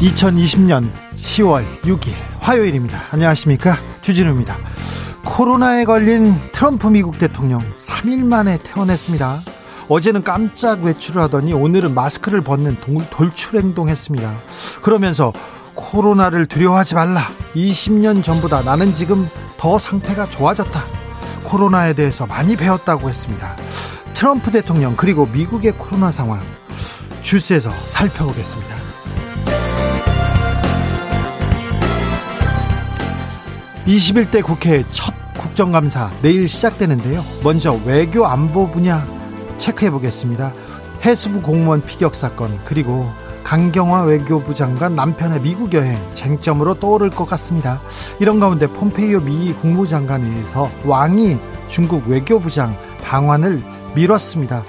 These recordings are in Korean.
2020년 10월 6일 화요일입니다. 안녕하십니까? 주진우입니다. 코로나에 걸린 트럼프 미국 대통령 3일 만에 퇴원했습니다. 어제는 깜짝 외출을 하더니 오늘은 마스크를 벗는 돌출 행동했습니다. 그러면서 코로나를 두려워하지 말라. 20년 전보다 나는 지금 더 상태가 좋아졌다. 코로나에 대해서 많이 배웠다고 했습니다. 트럼프 대통령 그리고 미국의 코로나 상황 주스에서 살펴보겠습니다. 21대 국회 첫 국정감사 내일 시작되는데요. 먼저 외교 안보 분야 체크해 보겠습니다. 해수부 공무원 피격 사건 그리고 강경화 외교부 장관 남편의 미국 여행 쟁점으로 떠오를 것 같습니다. 이런 가운데 폼페이오 미 국무장관에서 왕이 중국 외교부장 방한을 미뤘습니다.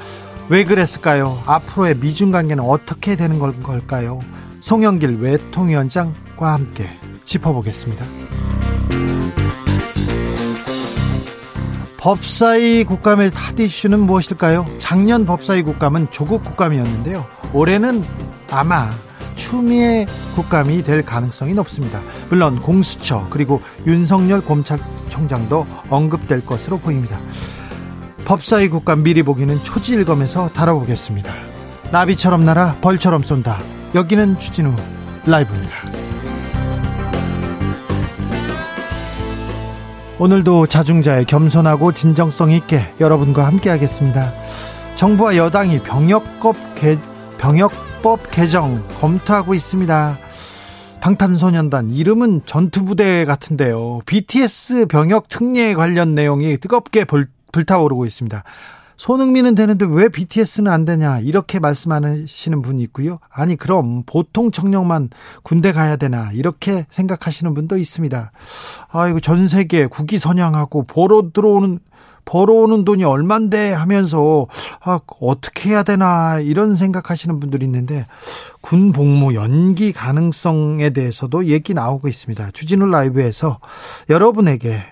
왜 그랬을까요? 앞으로의 미중 관계는 어떻게 되는 걸까요? 송영길 외통위원장과 함께 짚어보겠습니다. 법사위 국감의 핫 이슈는 무엇일까요? 작년 법사위 국감은 조국 국감이었는데요. 올해는 아마 추미애 국감이 될 가능성이 높습니다. 물론 공수처 그리고 윤석열 검찰총장도 언급될 것으로 보입니다. 법사위 국감 미리 보기는 초지일검에서 다뤄보겠습니다. 나비처럼 날아 벌처럼 쏜다. 여기는 추진우 라이브입니다. 오늘도 자중자의 겸손하고 진정성 있게 여러분과 함께하겠습니다. 정부와 여당이 병역법, 개, 병역법 개정 검토하고 있습니다. 방탄소년단 이름은 전투부대 같은데요. BTS 병역 특례 관련 내용이 뜨겁게 불, 불타오르고 있습니다. 손흥민은 되는데 왜 BTS는 안 되냐 이렇게 말씀하시는 분이 있고요. 아니 그럼 보통 청년만 군대 가야 되나 이렇게 생각하시는 분도 있습니다. 아이고 전 세계 국기 선양하고 보러 들어오는 벌어오는 돈이 얼만데 하면서 아, 어떻게 해야 되나 이런 생각하시는 분들이 있는데 군 복무 연기 가능성에 대해서도 얘기 나오고 있습니다. 주진우 라이브에서 여러분에게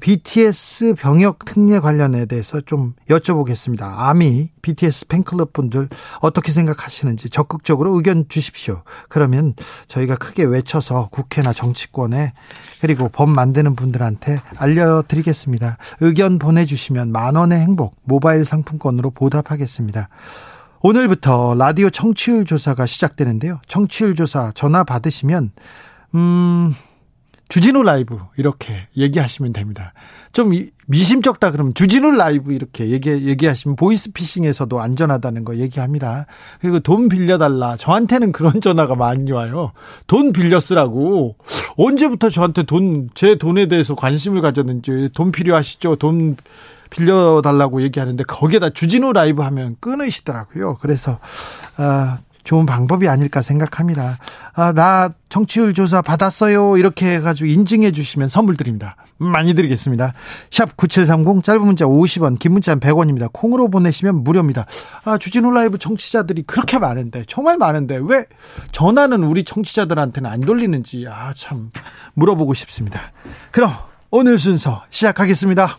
BTS 어, 병역 특례 관련에 대해서 좀 여쭤보겠습니다. 아미 BTS 팬클럽 분들 어떻게 생각하시는지 적극적으로 의견 주십시오. 그러면 저희가 크게 외쳐서 국회나 정치권에 그리고 법 만드는 분들한테 알려드리겠습니다. 의견 보내주시면 만 원의 행복 모바일 상품권으로 보답하겠습니다. 오늘부터 라디오 청취율 조사가 시작되는데요. 청취율 조사 전화 받으시면 음 주진우 라이브 이렇게 얘기하시면 됩니다. 좀 미심쩍다 그러면 주진우 라이브 이렇게 얘기 얘기하시면 보이스피싱에서도 안전하다는 거 얘기합니다. 그리고 돈 빌려달라. 저한테는 그런 전화가 많이 와요. 돈 빌려 쓰라고. 언제부터 저한테 돈 제 돈에 대해서 관심을 가졌는지 돈 필요하시죠? 돈 빌려달라고 얘기하는데 거기에다 주진우 라이브 하면 끊으시더라고요. 그래서 아 좋은 방법이 아닐까 생각합니다. 아, 나 청취율 조사 받았어요. 이렇게 해가지고 인증해 주시면 선물 드립니다. 많이 드리겠습니다. 샵 9730 짧은 문자 50원, 긴 문자는 100원입니다. 콩으로 보내시면 무료입니다. 아, 주진우 라이브 청취자들이 그렇게 많은데, 정말 많은데, 왜 전화는 우리 청취자들한테는 안 돌리는지, 아, 참, 물어보고 싶습니다. 그럼 오늘 순서 시작하겠습니다.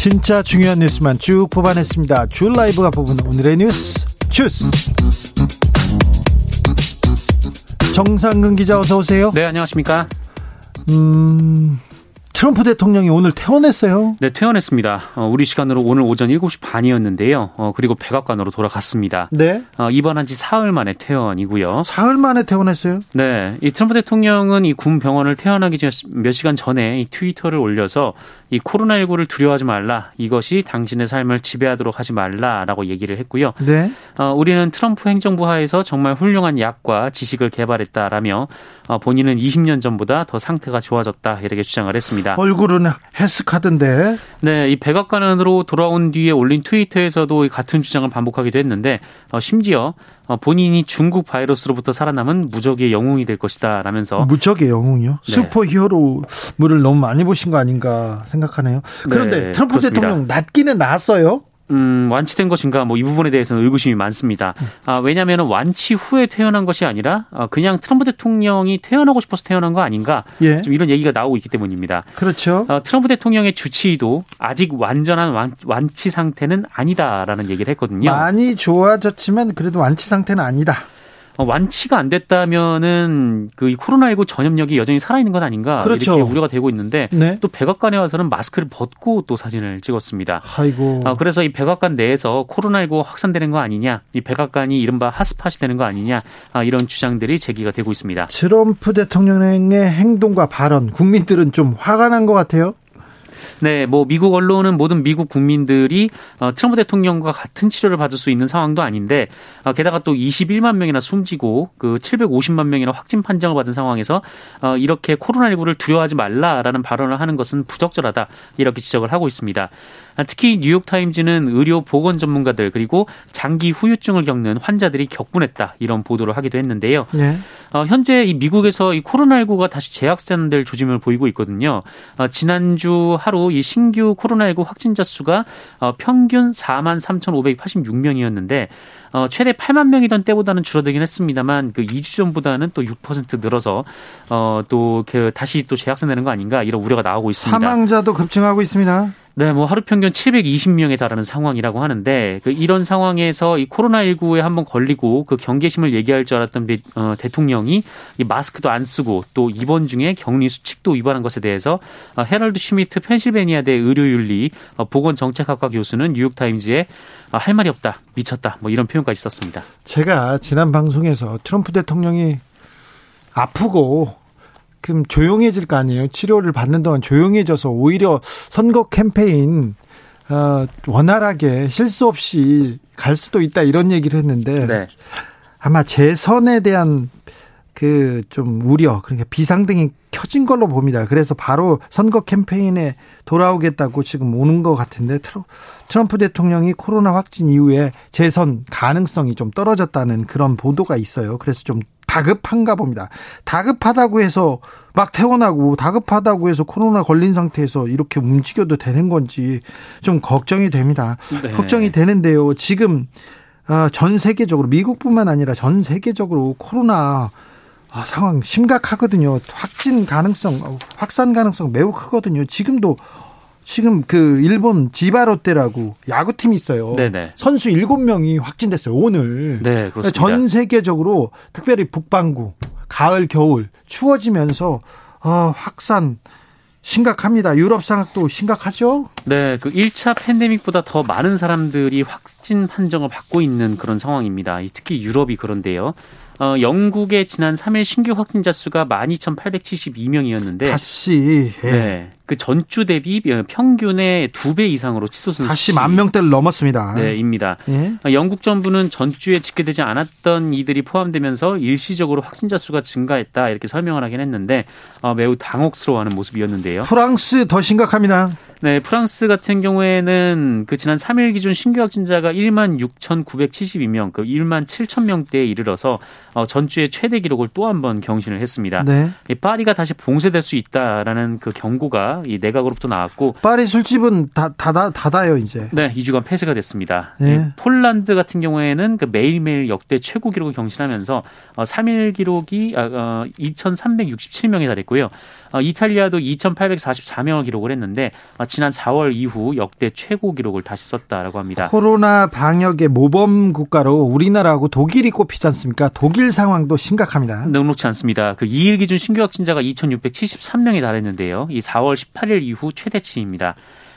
진짜 중요한 뉴스만 쭉 뽑아냈습니다. 주 라이브가 뽑은 오늘의 뉴스 주스. 정상근 기자 어서 오세요. 네, 안녕하십니까? 음, 트럼프 대통령이 오늘 퇴원했어요. 네, 퇴원했습니다. 어, 우리 시간으로 오늘 오전 7시 반이었는데요. 어, 그리고 백악관으로 돌아갔습니다. 네. 어, 입원한 지 사흘 만에 퇴원이고요. 사흘 만에 퇴원했어요? 네. 이 트럼프 대통령은 이 군 병원을 퇴원하기 전몇 시간 전에 이 트위터를 올려서 이 코로나19를 두려워하지 말라. 이것이 당신의 삶을 지배하도록 하지 말라라고 얘기를 했고요. 네. 어, 우리는 트럼프 행정부 하에서 정말 훌륭한 약과 지식을 개발했다라며 어, 본인은 20년 전보다 더 상태가 좋아졌다 이렇게 주장을 했습니다. 얼굴은 헬스카던데. 네, 이 백악관으로 돌아온 뒤에 올린 트위터에서도 같은 주장을 반복하기도 했는데 어, 심지어 어, 본인이 중국 바이러스로부터 살아남은 무적의 영웅이 될 것이다 라면서 무적의 영웅이요? 네. 슈퍼 히어로물을 너무 많이 보신 거 아닌가 생각하네요. 그런데 네, 트럼프 그렇습니다. 대통령 낫기는 낫어요? 음, 완치된 것인가 뭐 이 부분에 대해서는 의구심이 많습니다. 아, 왜냐하면 완치 후에 퇴원한 것이 아니라 어, 그냥 트럼프 대통령이 퇴원하고 싶어서 퇴원한 거 아닌가 예. 좀 이런 얘기가 나오고 있기 때문입니다. 그렇죠. 어, 트럼프 대통령의 주치의도 아직 완전한 완, 완치 상태는 아니다라는 얘기를 했거든요. 많이 좋아졌지만 그래도 완치 상태는 아니다. 어, 완치가 안 됐다면은 그 코로나19 전염력이 여전히 살아있는 건 아닌가 그렇죠. 이렇게 우려가 되고 있는데 네. 또 백악관에 와서는 마스크를 벗고 또 사진을 찍었습니다. 아이고. 어, 그래서 이 백악관 내에서 코로나19 확산되는 거 아니냐, 이 백악관이 이른바 핫스팟이 되는 거 아니냐, 아, 이런 주장들이 제기가 되고 있습니다. 트럼프 대통령의 행동과 발언 국민들은 좀 화가 난 것 같아요. 네, 뭐 미국 언론은 모든 미국 국민들이 어, 트럼프 대통령과 같은 치료를 받을 수 있는 상황도 아닌데 어, 게다가 또 21만 명이나 숨지고 그 750만 명이나 확진 판정을 받은 상황에서 어, 이렇게 코로나19를 두려워하지 말라라는 발언을 하는 것은 부적절하다 이렇게 지적을 하고 있습니다. 아, 특히 뉴욕타임즈는 의료 보건 전문가들 그리고 장기 후유증을 겪는 환자들이 격분했다 이런 보도를 하기도 했는데요. 네. 어, 현재 이 미국에서 이 코로나19가 다시 재확산될 조짐을 보이고 있거든요. 어, 지난주 하루 이 신규 코로나19 확진자 수가 어, 평균 4만 3,586명이었는데 어, 최대 8만 명이던 때보다는 줄어들긴 했습니다만 그 2주 전보다는 또 6% 늘어서 어, 또그 다시 또 재확산되는 거 아닌가 이런 우려가 나오고 있습니다. 사망자도 급증하고 있습니다. 네, 뭐 하루 평균 720명에 달하는 상황이라고 하는데 그 이런 상황에서 이 코로나19에 한번 걸리고 그 경계심을 얘기할 줄 알았던 미- 어, 대통령이 이 마스크도 안 쓰고 또 입원 중에 격리 수칙도 위반한 것에 대해서 어, 헤럴드 슈미트 펜실베니아 대 의료윤리 어, 보건정책학과 교수는 뉴욕타임즈에 어, 할 말이 없다, 미쳤다, 뭐 이런 표현까지 썼습니다. 제가 지난 방송에서 트럼프 대통령이 아프고 그럼 조용해질 거 아니에요. 치료를 받는 동안 조용해져서 오히려 선거 캠페인 어, 원활하게 실수 없이 갈 수도 있다 이런 얘기를 했는데 네. 아마 재선에 대한 그 좀 우려 그러니까 비상등이 켜진 걸로 봅니다. 그래서 바로 선거 캠페인에 돌아오겠다고 지금 오는 것 같은데 트럼프 대통령이 코로나 확진 이후에 재선 가능성이 좀 떨어졌다는 그런 보도가 있어요. 그래서 좀 다급한가 봅니다. 다급하다고 해서 막 퇴원하고 다급하다고 해서 코로나 걸린 상태에서 이렇게 움직여도 되는 건지 좀 걱정이 됩니다. 네. 걱정이 되는데요. 지금 어, 전 세계적으로 미국뿐만 아니라 전 세계적으로 코로나 아, 상황 심각하거든요. 확진 가능성, 어, 확산 가능성 매우 크거든요. 지금도 지금 그 일본 지바롯데라고 야구팀이 있어요. 네네. 선수 7명이 확진됐어요. 오늘. 네, 그렇습니다. 전 세계적으로 특별히 북반구 가을 겨울 추워지면서 어, 확산 심각합니다. 유럽 상황도 심각하죠? 네, 그 1차 팬데믹보다 더 많은 사람들이 확진 판정을 받고 있는 그런 상황입니다. 이 특히 유럽이 그런데요. 어, 영국의 지난 3일 신규 확진자 수가 12,872명이었는데 다시 예. 네, 그 전주 대비 평균의 두 배 이상으로 치솟은 다시. 만 명대를 넘었습니다. 네, 입니다. 예. 어, 영국 정부는 전주에 집계되지 않았던 이들이 포함되면서 일시적으로 확진자 수가 증가했다 이렇게 설명을 하긴 했는데 어, 매우 당혹스러워하는 모습이었는데요. 프랑스 더 심각합니다. 네, 프랑스 같은 경우에는 그 지난 3일 기준 신규 확진자가 1만 6,972명, 그 1만 7천 명대에 이르러서 어, 전주의 최대 기록을 또 한 번 경신을 했습니다. 네. 이 파리가 다시 봉쇄될 수 있다라는 그 경고가 이 내각으로부터 나왔고 파리 술집은 다 닫아 닫아요 이제. 네, 2주간 폐쇄가 됐습니다. 네. 이 폴란드 같은 경우에는 그 매일매일 역대 최고 기록을 경신하면서 어, 3일 기록이 아, 어, 2,367명에 달했고요. 어, 이탈리아도 2,844명을 기록을 했는데 어, 지난 4월 이후 역대 최고 기록을 다시 썼다라고 합니다. 코로나 방역의 모범 국가로 우리나라하고 독일이 꼽히지 않습니까? 독일 상황도 심각합니다. 녹록치 않습니다. 그 2일 기준 신규 확진자가 2,673명이 달했는데요. 이 4월 18일 이후 최대치입니다.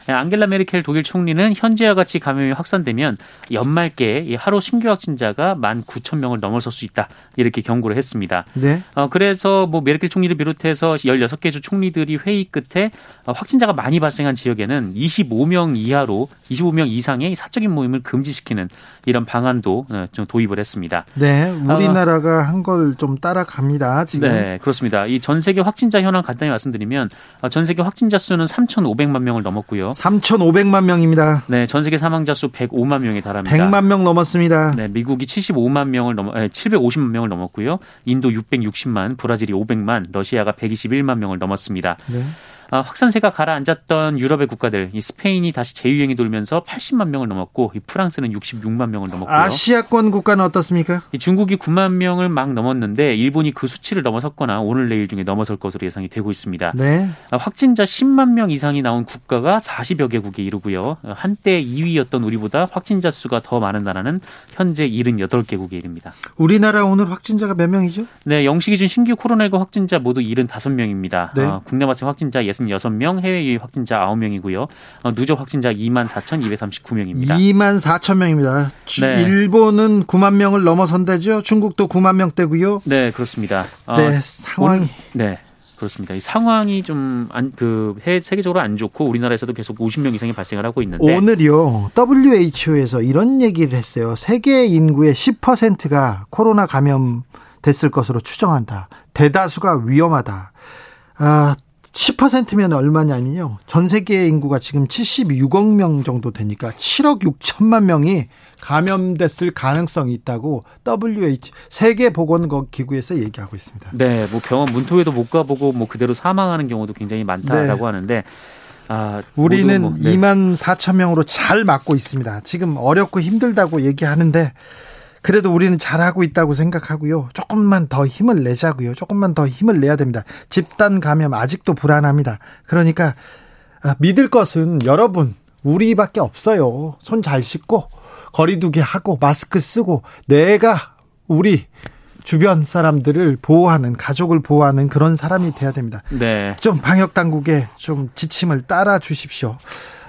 예, 앙겔라 메르켈 독일 총리는 현재와 같이 감염이 확산되면 연말께 하루 신규 확진자가 1만 9천 명을 넘어설 수 있다 이렇게 경고를 했습니다. 네. 어, 그래서 뭐 메르켈 총리를 비롯해서 16개 주 총리들이 회의 끝에 어, 확진자가 많이 발생한 지역에는 25명 이하로 25명 이상의 사적인 모임을 금지시키는 이런 방안도 어, 좀 도입을 했습니다. 네, 우리나라가 한걸 좀 따라갑니다. 지금. 네, 그렇습니다. 이 전 세계 확진자 현황 간단히 말씀드리면 어, 전 세계 확진자 수는 3,500만 명을 넘었고요. 3,500만 명입니다. 네, 전 세계 사망자 수 105만 명에 달합니다. 100만 명 넘었습니다. 네, 미국이 75만 명을 넘어 750만 명을 넘었고요. 인도 660만, 브라질이 500만, 러시아가 121만 명을 넘었습니다. 네. 아, 확산세가 가라앉았던 유럽의 국가들, 이 스페인이 다시 재유행이 돌면서 80만 명을 넘었고, 이 프랑스는 66만 명을 넘었고요. 아시아권 국가는 어떻습니까? 이 중국이 9만 명을 막 넘었는데 일본이 그 수치를 넘어섰거나 오늘 내일 중에 넘어설 것으로 예상이 되고 있습니다. 네. 아, 확진자 10만 명 이상이 나온 국가가 40여 개국에 이르고요. 한때 2위였던 우리보다 확진자 수가 더 많은 나라는 현재 78개국에 이릅니다. 우리나라 오늘 확진자가 몇 명이죠? 네, 영시 기준 신규 코로나19 확진자 모두 75명입니다. 네. 어, 국내 발생 확진자 66명, 해외 유입 확진자 9명이고요. 어, 누적 확진자 2만 4,239명입니다. 2만 4천 명입니다. 네. 일본은 9만 명을 넘어선다죠. 중국도 9만 명대고요. 네, 그렇습니다. 어, 네, 상황이 네. 그렇습니다. 이 상황이 좀그 세계적으로 안 좋고 우리나라에서도 계속 50명 이상이 발생을 하고 있는데 오늘요 WHO에서 이런 얘기를 했어요. 세계 인구의 10%가 코로나 감염 됐을 것으로 추정한다. 대다수가 위험하다. 아, 10%면 얼마냐면요. 전 세계 인구가 지금 76억 명 정도 되니까 7억 6천만 명이 감염됐을 가능성이 있다고 WHO 세계 보건 기구에서 얘기하고 있습니다. 네, 뭐 병원 문턱에도 못 가보고 뭐 그대로 사망하는 경우도 굉장히 많다라고 네. 하는데 아, 우리는 뭐, 네. 2만 4천 명으로 잘 막고 있습니다. 지금 어렵고 힘들다고 얘기하는데 그래도 우리는 잘하고 있다고 생각하고요. 조금만 더 힘을 내자고요. 조금만 더 힘을 내야 됩니다. 집단 감염 아직도 불안합니다. 그러니까 아, 믿을 것은 여러분 우리밖에 없어요. 손 잘 씻고 거리두기 하고 마스크 쓰고 내가 우리 주변 사람들을 보호하는 가족을 보호하는 그런 사람이 돼야 됩니다. 네. 좀 방역 당국의 좀 지침을 따라 주십시오.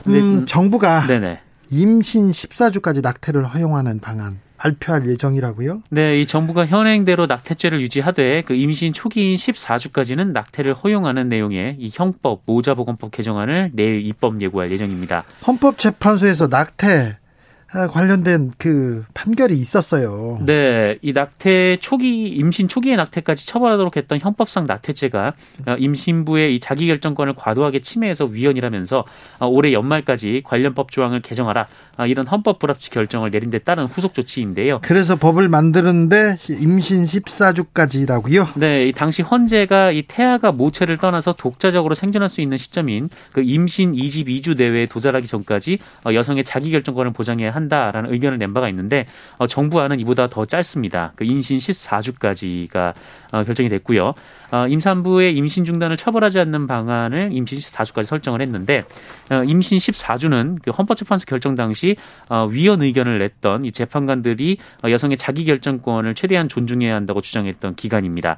음, 그 정부가 네네. 임신 14주까지 낙태를 허용하는 방안 발표할 예정이라고요? 네, 이 정부가 현행대로 낙태죄를 유지하되 그 임신 초기인 14주까지는 낙태를 허용하는 내용의 이 형법 모자보건법 개정안을 내일 입법 예고할 예정입니다. 헌법재판소에서 낙태 아, 관련된 그 판결이 있었어요. 네, 이 낙태 초기 임신 초기의 낙태까지 처벌하도록 했던 현법상 낙태죄가 어, 임신부의 이 자기결정권을 과도하게 침해해서 위헌이라면서 어, 올해 연말까지 관련법 조항을 개정하라 아, 이런 헌법 불합치 결정을 내린 데 따른 후속 조치인데요. 그래서 법을 만드는데 임신 14주까지라고요? 네, 이 당시 헌재가 이 태아가 모체를 떠나서 독자적으로 생존할 수 있는 시점인 그 임신 22주 내외에 도달하기 전까지 어, 여성의 자기결정권을 보장해야 한 한다라는 의견을 낸 바가 있는데 어, 정부안은 이보다 더 짧습니다. 그 임신 14주까지가 어, 결정이 됐고요. 어, 임산부의 임신 중단을 처벌하지 않는 방안을 임신 14주까지 설정을 했는데 어, 임신 14주는 그 헌법재판소 결정 당시 어, 위헌 의견을 냈던 이 재판관들이 어, 여성의 자기 결정권을 최대한 존중해야 한다고 주장했던 기간입니다.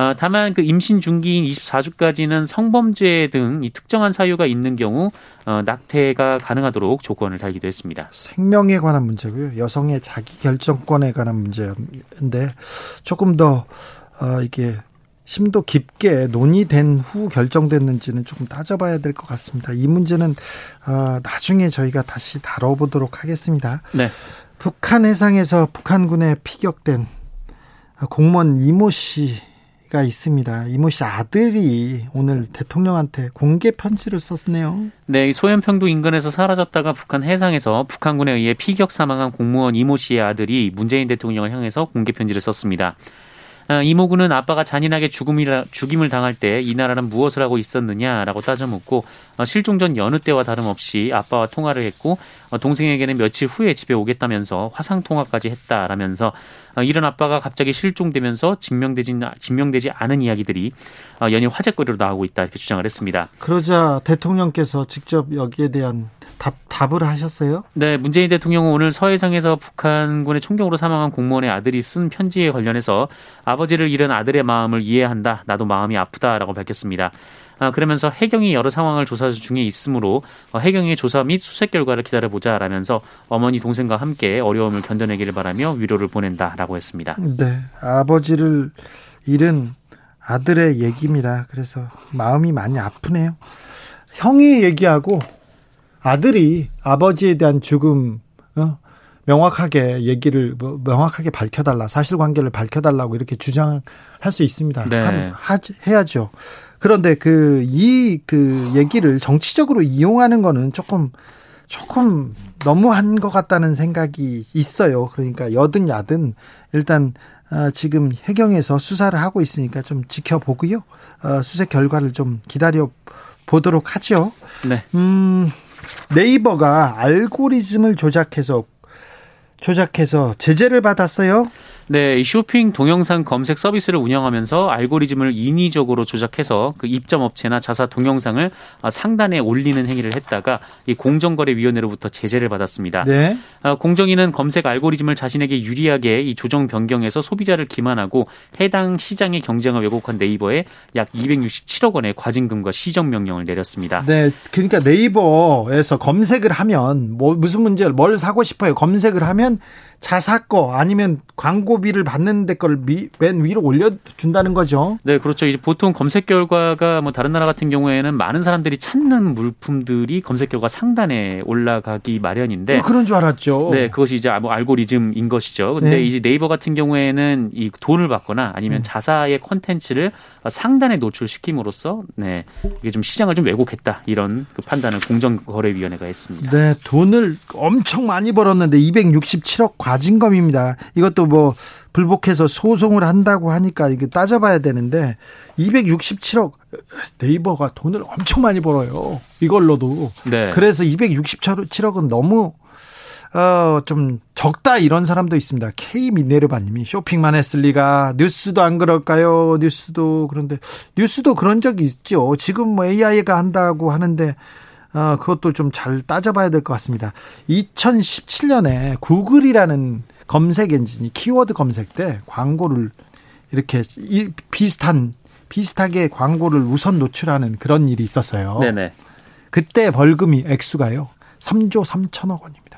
어, 다만 그 임신 중기인 24주까지는 성범죄 등 이 특정한 사유가 있는 경우 어, 낙태가 가능하도록 조건을 달기도 했습니다. 생명에 관한 문제고요. 여성의 자기 결정권에 관한 문제인데 조금 더 어, 이게 심도 깊게 논의된 후 결정됐는지는 조금 따져봐야 될 것 같습니다. 이 문제는 어, 나중에 저희가 다시 다뤄보도록 하겠습니다. 네. 북한 해상에서 북한군에 피격된 공무원 이모 씨 가 있습니다. 이모 씨 아들이 오늘 대통령한테 공개 편지를 썼네요. 네, 소연평도 인근에서 사라졌다가 북한 해상에서 북한군에 의해 피격 사망한 공무원 이모 씨의 아들이 문재인 대통령을 향해서 공개 편지를 썼습니다. 아, 이모군은 아빠가 잔인하게 죽음이라, 죽임을 당할 때 이 나라는 무엇을 하고 있었느냐라고 따져 묻고 어, 실종 전 여느 때와 다름없이 아빠와 통화를 했고 어, 동생에게는 며칠 후에 집에 오겠다면서 화상 통화까지 했다라면서 어, 이런 아빠가 갑자기 실종되면서 증명되지 증명되지 않은 이야기들이 어, 연일 화제거리로 나오고 있다 이렇게 주장을 했습니다. 그러자 대통령께서 직접 여기에 대한 답, 답을 하셨어요? 네, 문재인 대통령은 오늘 서해상에서 북한군의 총격으로 사망한 공무원의 아들이 쓴 편지에 관련해서 아버지를 잃은 아들의 마음을 이해한다. 나도 마음이 아프다라고 밝혔습니다. 아, 그러면서 해경이 여러 상황을 조사 중에 있으므로 어, 해경의 조사 및 수색 결과를 기다려보자 라면서 어머니 동생과 함께 어려움을 견뎌내기를 바라며 위로를 보낸다라고 했습니다. 네, 아버지를 잃은 아들의 얘기입니다. 그래서 마음이 많이 아프네요. 형이 얘기하고 아들이 아버지에 대한 죽음 어? 명확하게 얘기를 뭐 명확하게 밝혀달라 사실관계를 밝혀달라고 이렇게 주장할 수 있습니다. 네. 하, 해야죠. 그런데 그 이그 그 얘기를 정치적으로 이용하는 거는 조금 조금 너무한 것 같다는 생각이 있어요. 그러니까 여든 야든 일단 어, 지금 해경에서 수사를 하고 있으니까 좀 지켜보고요. 어, 수색 결과를 좀 기다려 보도록 하죠. 네. 음, 네이버가 알고리즘을 조작해서 조작해서 제재를 받았어요. 네, 쇼핑 동영상 검색 서비스를 운영하면서 알고리즘을 인위적으로 조작해서 그 입점 업체나 자사 동영상을 상단에 올리는 행위를 했다가 이 공정거래위원회로부터 제재를 받았습니다. 네. 아, 공정위는 검색 알고리즘을 자신에게 유리하게 이 조정 변경해서 소비자를 기만하고 해당 시장의 경쟁을 왜곡한 네이버에 약 267억 원의 과징금과 시정 명령을 내렸습니다. 네, 그러니까 네이버에서 검색을 하면 뭐 무슨 문제를 뭘 사고 싶어요. 검색을 하면 자사 거 아니면 광고비를 받는 데 걸 맨 위로 올려준다는 거죠. 네, 그렇죠. 이제 보통 검색 결과가 뭐 다른 나라 같은 경우에는 많은 사람들이 찾는 물품들이 검색 결과 상단에 올라가기 마련인데 뭐 그런 줄 알았죠. 네, 그것이 이제 뭐 알고리즘인 것이죠. 근데 네. 이제 네이버 같은 경우에는 이 돈을 받거나 아니면 네. 자사의 콘텐츠를 상단에 노출시킴으로써 네, 이게 좀 시장을 좀 왜곡했다 이런 그 판단을 공정거래위원회가 했습니다. 네, 돈을 엄청 많이 벌었는데 267억 과징금입니다. 이것도 뭐 불복해서 소송을 한다고 하니까 이게 따져봐야 되는데 267억 네이버가 돈을 엄청 많이 벌어요. 이걸로도. 네. 그래서 267억은 너무 어, 좀 적다 이런 사람도 있습니다. K 미네르바님이 쇼핑만 했을 리가 뉴스도 안 그럴까요? 뉴스도 그런데 뉴스도 그런 적이 있죠. 지금 뭐 AI가 한다고 하는데 어, 그것도 좀 잘 따져봐야 될 것 같습니다. 2017년에 구글이라는 검색 엔진이 키워드 검색 때 광고를 이렇게 비슷한 비슷하게 광고를 우선 노출하는 그런 일이 있었어요. 네네. 그때 벌금이 액수가요. 3조 3천억 원입니다.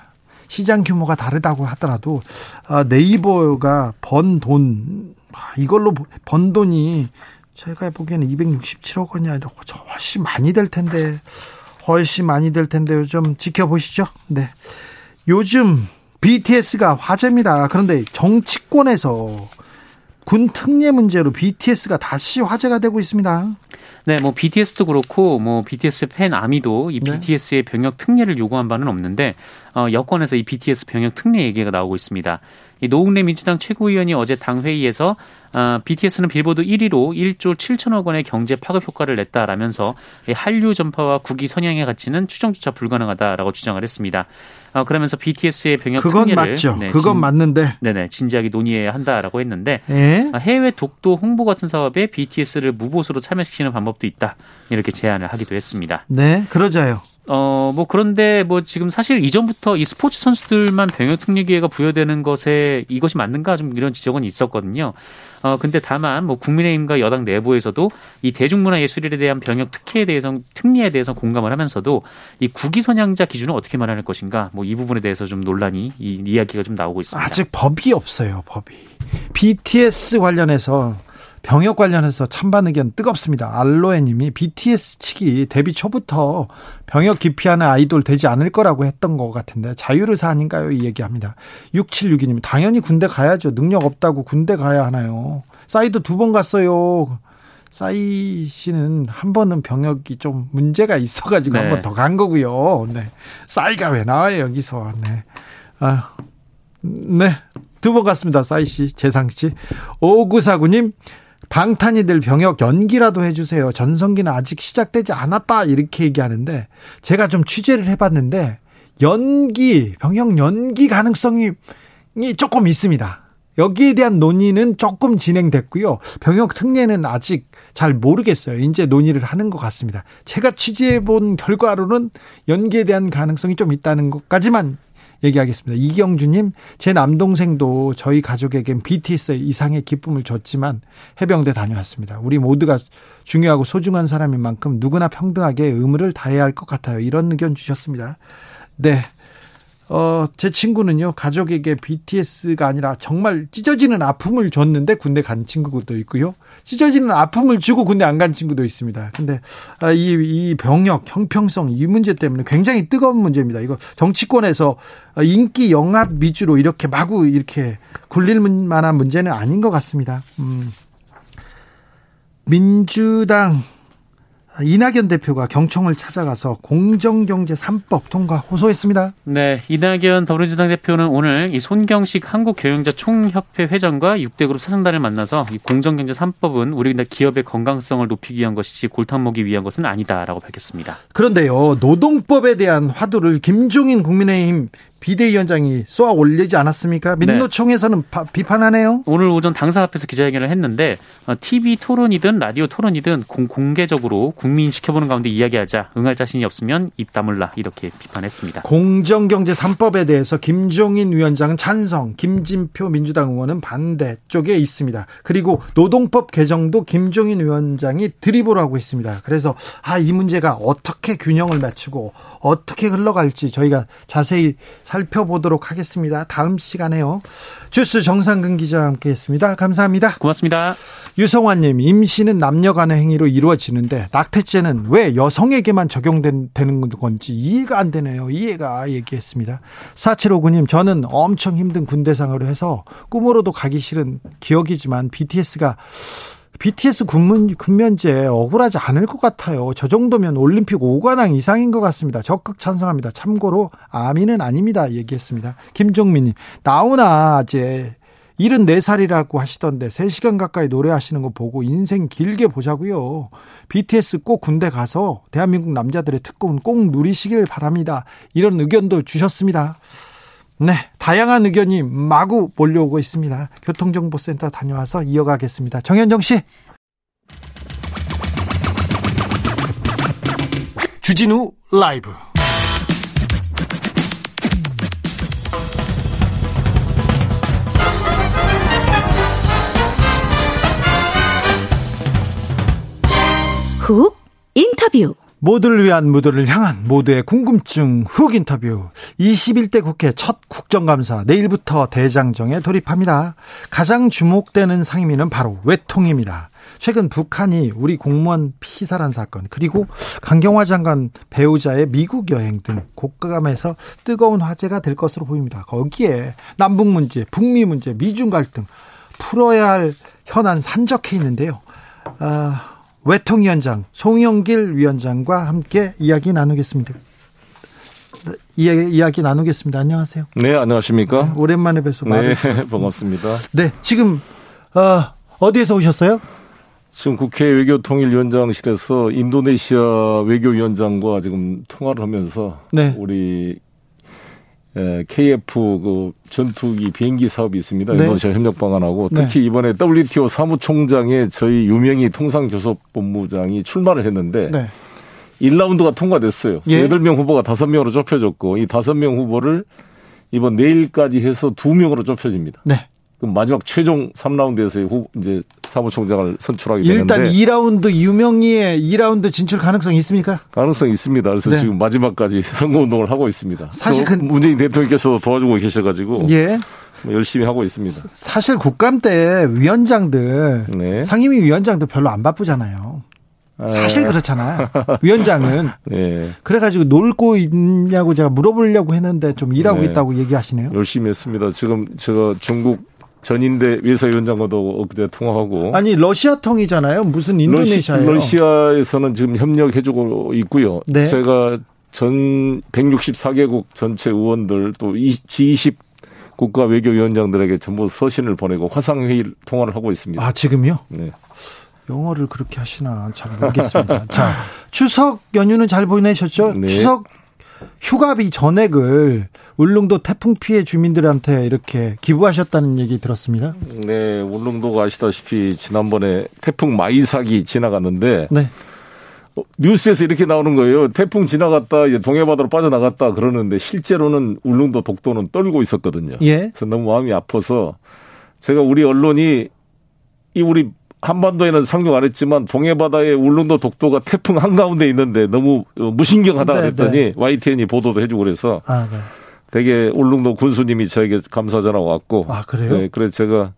시장 규모가 다르다고 하더라도 아, 네이버가 번 돈, 아, 이걸로 번 돈이 제가 보기에는 267억 원이 아니라 훨씬 많이 될 텐데 훨씬 많이 될 텐데요. 좀 지켜보시죠. 네. 요즘 BTS가 화제입니다. 그런데 정치권에서 군 특례 문제로 BTS가 다시 화제가 되고 있습니다. 네, 뭐 BTS도 그렇고 뭐 BTS 팬 아미도 이 네. BTS의 병역 특례를 요구한 바는 없는데 어, 여권에서 이 BTS 병역 특례 얘기가 나오고 있습니다. 이 노웅래 민주당 최고위원이 어제 당 회의에서 어, BTS는 빌보드 1위로 1조 7천억 원의 경제 파급 효과를 냈다라면서 한류 전파와 국위 선양의 가치는 추정조차 불가능하다라고 주장을 했습니다. 어, 그러면서 BTS의 병역 그건 특례를 맞죠. 네, 그건 진, 맞는데 네네 진지하게 논의해야 한다라고 했는데 에? 예? 해외 독도 홍보 같은 사업에 BTS를 무보수로 참여시키는 방법도 있다 이렇게 제안을 하기도 했습니다. 네, 그러자요. 어, 뭐 그런데 뭐 지금 사실 이전부터 이 스포츠 선수들만 병역 특례 기회가 부여되는 것에 이것이 맞는가 좀 이런 지적은 있었거든요. 어, 근데 다만 뭐 국민의힘과 여당 내부에서도 이 대중문화 예술에 대한 병역 특혜에 대해서 특례에 대해서 공감을 하면서도 이 국위 선양자 기준을 어떻게 말할 것인가 뭐 이 부분에 대해서 좀 논란이 이 이야기가 좀 나오고 있습니다. 아직 법이 없어요, 법이. BTS 관련해서 병역 관련해서 찬반 의견 뜨겁습니다. 알로에님이 BTS 측이 데뷔 초부터 병역 기피하는 아이돌 되지 않을 거라고 했던 것 같은데 자유의사 아닌가요? 이 얘기합니다. 6762님 당연히 군대 가야죠. 능력 없다고 군대 가야 하나요? 싸이도 두 번 갔어요. 싸이 씨는 한 번은 병역이 좀 문제가 있어가지고 네. 한번 더 간 거고요. 네. 싸이가 왜 나와요 여기서? 네. 아, 네. 두 번 갔습니다. 싸이 씨, 재상 씨. 5949님, 방탄이 될 병역 연기라도 해주세요. 전성기는 아직 시작되지 않았다. 이렇게 얘기하는데 제가 좀 취재를 해봤는데 연기, 병역 연기 가능성이 조금 있습니다. 여기에 대한 논의는 조금 진행됐고요. 병역 특례는 아직 잘 모르겠어요. 이제 논의를 하는 것 같습니다. 제가 취재해 본 결과로는 연기에 대한 가능성이 좀 있다는 것까지만 얘기하겠습니다. 이경주님, 제 남동생도 저희 가족에겐 BTS 이상의 기쁨을 줬지만 해병대 다녀왔습니다. 우리 모두가 중요하고 소중한 사람인 만큼 누구나 평등하게 의무를 다해야 할 것 같아요. 이런 의견 주셨습니다. 네. 어, 제 친구는요, 가족에게 BTS가 아니라 정말 찢어지는 아픔을 줬는데 군대 간 친구도 있고요. 찢어지는 아픔을 주고 군대 안 간 친구도 있습니다. 근데, 아, 이, 이 병역, 형평성, 이 문제 때문에 굉장히 뜨거운 문제입니다. 이거 정치권에서 인기 영합 위주로 이렇게 마구 이렇게 굴릴 만한 문제는 아닌 것 같습니다. 음. 민주당 이낙연 대표가 경청을 찾아가서 공정경제 3법 통과 호소했습니다. 네, 이낙연 더불어민주당 대표는 오늘 이 손경식 한국경영자 총협회 회장과 6대 그룹 사장단을 만나서 이 공정경제 3법은 우리나라 기업의 건강성을 높이기 위한 것이지 골탕 먹기 위한 것은 아니다라고 밝혔습니다. 그런데요, 노동법에 대한 화두를 김종인 국민의힘 비대위원장이 쏘아 올리지 않았습니까? 네. 민노총에서는 네. 비판하네요. 오늘 오전 당사 앞에서 기자회견을 했는데 TV 어, 토론이든 라디오 토론이든 공, 개적으로 국민 시켜보는 가운데 이야기하자 응할 자신이 없으면 입 다물라 이렇게 비판했습니다. 공정경제 3법에 대해서 김종인 위원장은 찬성, 김진표 민주당 의원은 반대 쪽에 있습니다. 그리고 노동법 개정도 김종인 위원장이 드리블 하고 있습니다. 그래서 아 이 문제가 어떻게 균형을 맞추고 어떻게 흘러갈지 저희가 자세히 살펴보도록 하겠습니다. 다음 시간에요. 주스 정상근 기자와 함께했습니다. 감사합니다. 고맙습니다. 유성환님 임신은 남녀 간의 행위로 이루어지는데 낙태죄는 왜 여성에게만 적용되는 건지 이해가 안 되네요. 이해가 얘기했습니다. 4759님 저는 엄청 힘든 군대 생활을 해서 꿈으로도 가기 싫은 기억이지만 BTS가 BTS 군문, 군면제 억울하지 않을 것 같아요. 저 정도면 올림픽 5관왕 이상인 것 같습니다. 적극 찬성합니다. 참고로 아미는 아닙니다. 얘기했습니다. 김종민님, 나오나 제 74살이라고 하시던데 3시간 가까이 노래하시는 거 보고 인생 길게 보자고요. BTS 꼭 군대 가서 대한민국 남자들의 특권은 꼭 누리시길 바랍니다. 이런 의견도 주셨습니다. 네, 다양한 의견이 마구 몰려오고 있습니다. 교통정보센터 다녀와서 이어가겠습니다. 정현정 씨. 주진우 라이브. 훅 인터뷰. 모두를 위한 무도를 향한 모두의 궁금증 훅 인터뷰 21대 국회 첫 국정감사 내일부터 대장정에 돌입합니다. 가장 주목되는 상임위는 바로 외통입니다. 최근 북한이 우리 공무원 피살한 사건 그리고 강경화 장관 배우자의 미국 여행 등 국감에서 뜨거운 화제가 될 것으로 보입니다. 거기에 남북 문제, 북미 문제, 미중 갈등 풀어야 할 현안 산적해 있는데요. 아, 외통위원장 송영길 위원장과 함께 이야기 나누겠습니다. 이야기, 나누겠습니다. 안녕하세요. 네, 안녕하십니까? 네, 오랜만에 뵈서 네, 반갑습니다. 네, 지금 어, 어디에서 오셨어요? 지금 국회 외교통일위원장실에서 인도네시아 외교위원장과 지금 통화를 하면서 네. 우리 KF 그 전투기 비행기 사업이 있습니다. 네. 인도네시아 협력 방안하고 네. 특히 네. 이번에 WTO 사무총장에 저희 유명희 통상교섭본부장이 출마를 했는데 네. 1라운드가 통과됐어요. 예. 8명 후보가 5명으로 좁혀졌고 이 5명 후보를 이번 내일까지 해서 2명으로 좁혀집니다. 네. 그럼 마지막 최종 3라운드에서 후 이제 사무총장을 선출하게 되는데 일단 2라운드 유명희의 2라운드 진출 가능성이 있습니까? 가능성 있습니다. 그래서 네. 지금 마지막까지 선거 운동을 하고 있습니다. 사실 그 문재인 대통령께서 도와주고 계셔가지고 예. 뭐 열심히 하고 있습니다. 사실 국감 때 위원장들 네. 상임위 위원장들 별로 안 바쁘잖아요. 사실 아. 그렇잖아. 위원장은. 네. 그래가지고 놀고 있냐고 제가 물어보려고 했는데 좀 일하고 네. 있다고 얘기하시네요. 열심히 했습니다. 지금 제가 중국 전인대 외사위원장과도 그때 통화하고 아니 러시아 통이잖아요. 무슨 인도네시아예요? 러시, 아에서는 지금 협력해주고 있고요. 네. 제가 전 164개국 전체 의원들 또 G20 국가 외교위원장들에게 전부 서신을 보내고 화상회의 통화를 하고 있습니다. 아 지금요? 네. 영어를 그렇게 하시나 잘 모르겠습니다. 자 추석 연휴는 잘 보내셨죠? 네. 추석 휴가비 전액을 울릉도 태풍 피해 주민들한테 이렇게 기부하셨다는 얘기 들었습니다. 네, 울릉도가 아시다시피 지난번에 태풍 마이삭이 지나갔는데 네. 어, 뉴스에서 이렇게 나오는 거예요. 태풍 지나갔다, 동해바다로 빠져나갔다 그러는데 실제로는 울릉도 독도는 떨고 있었거든요. 예. 그래서 너무 마음이 아파서 제가 우리 언론이 이 우리 한반도에는 상륙 안 했지만 동해바다에 울릉도 독도가 태풍 한가운데 있는데 너무 어, 무신경하다 네, 그랬더니 네. YTN이 보도도 해주고 그래서 아, 네. 되게 울릉도 군수님이 저에게 감사 전화 왔고 아 그래요? 네, 그래서 제가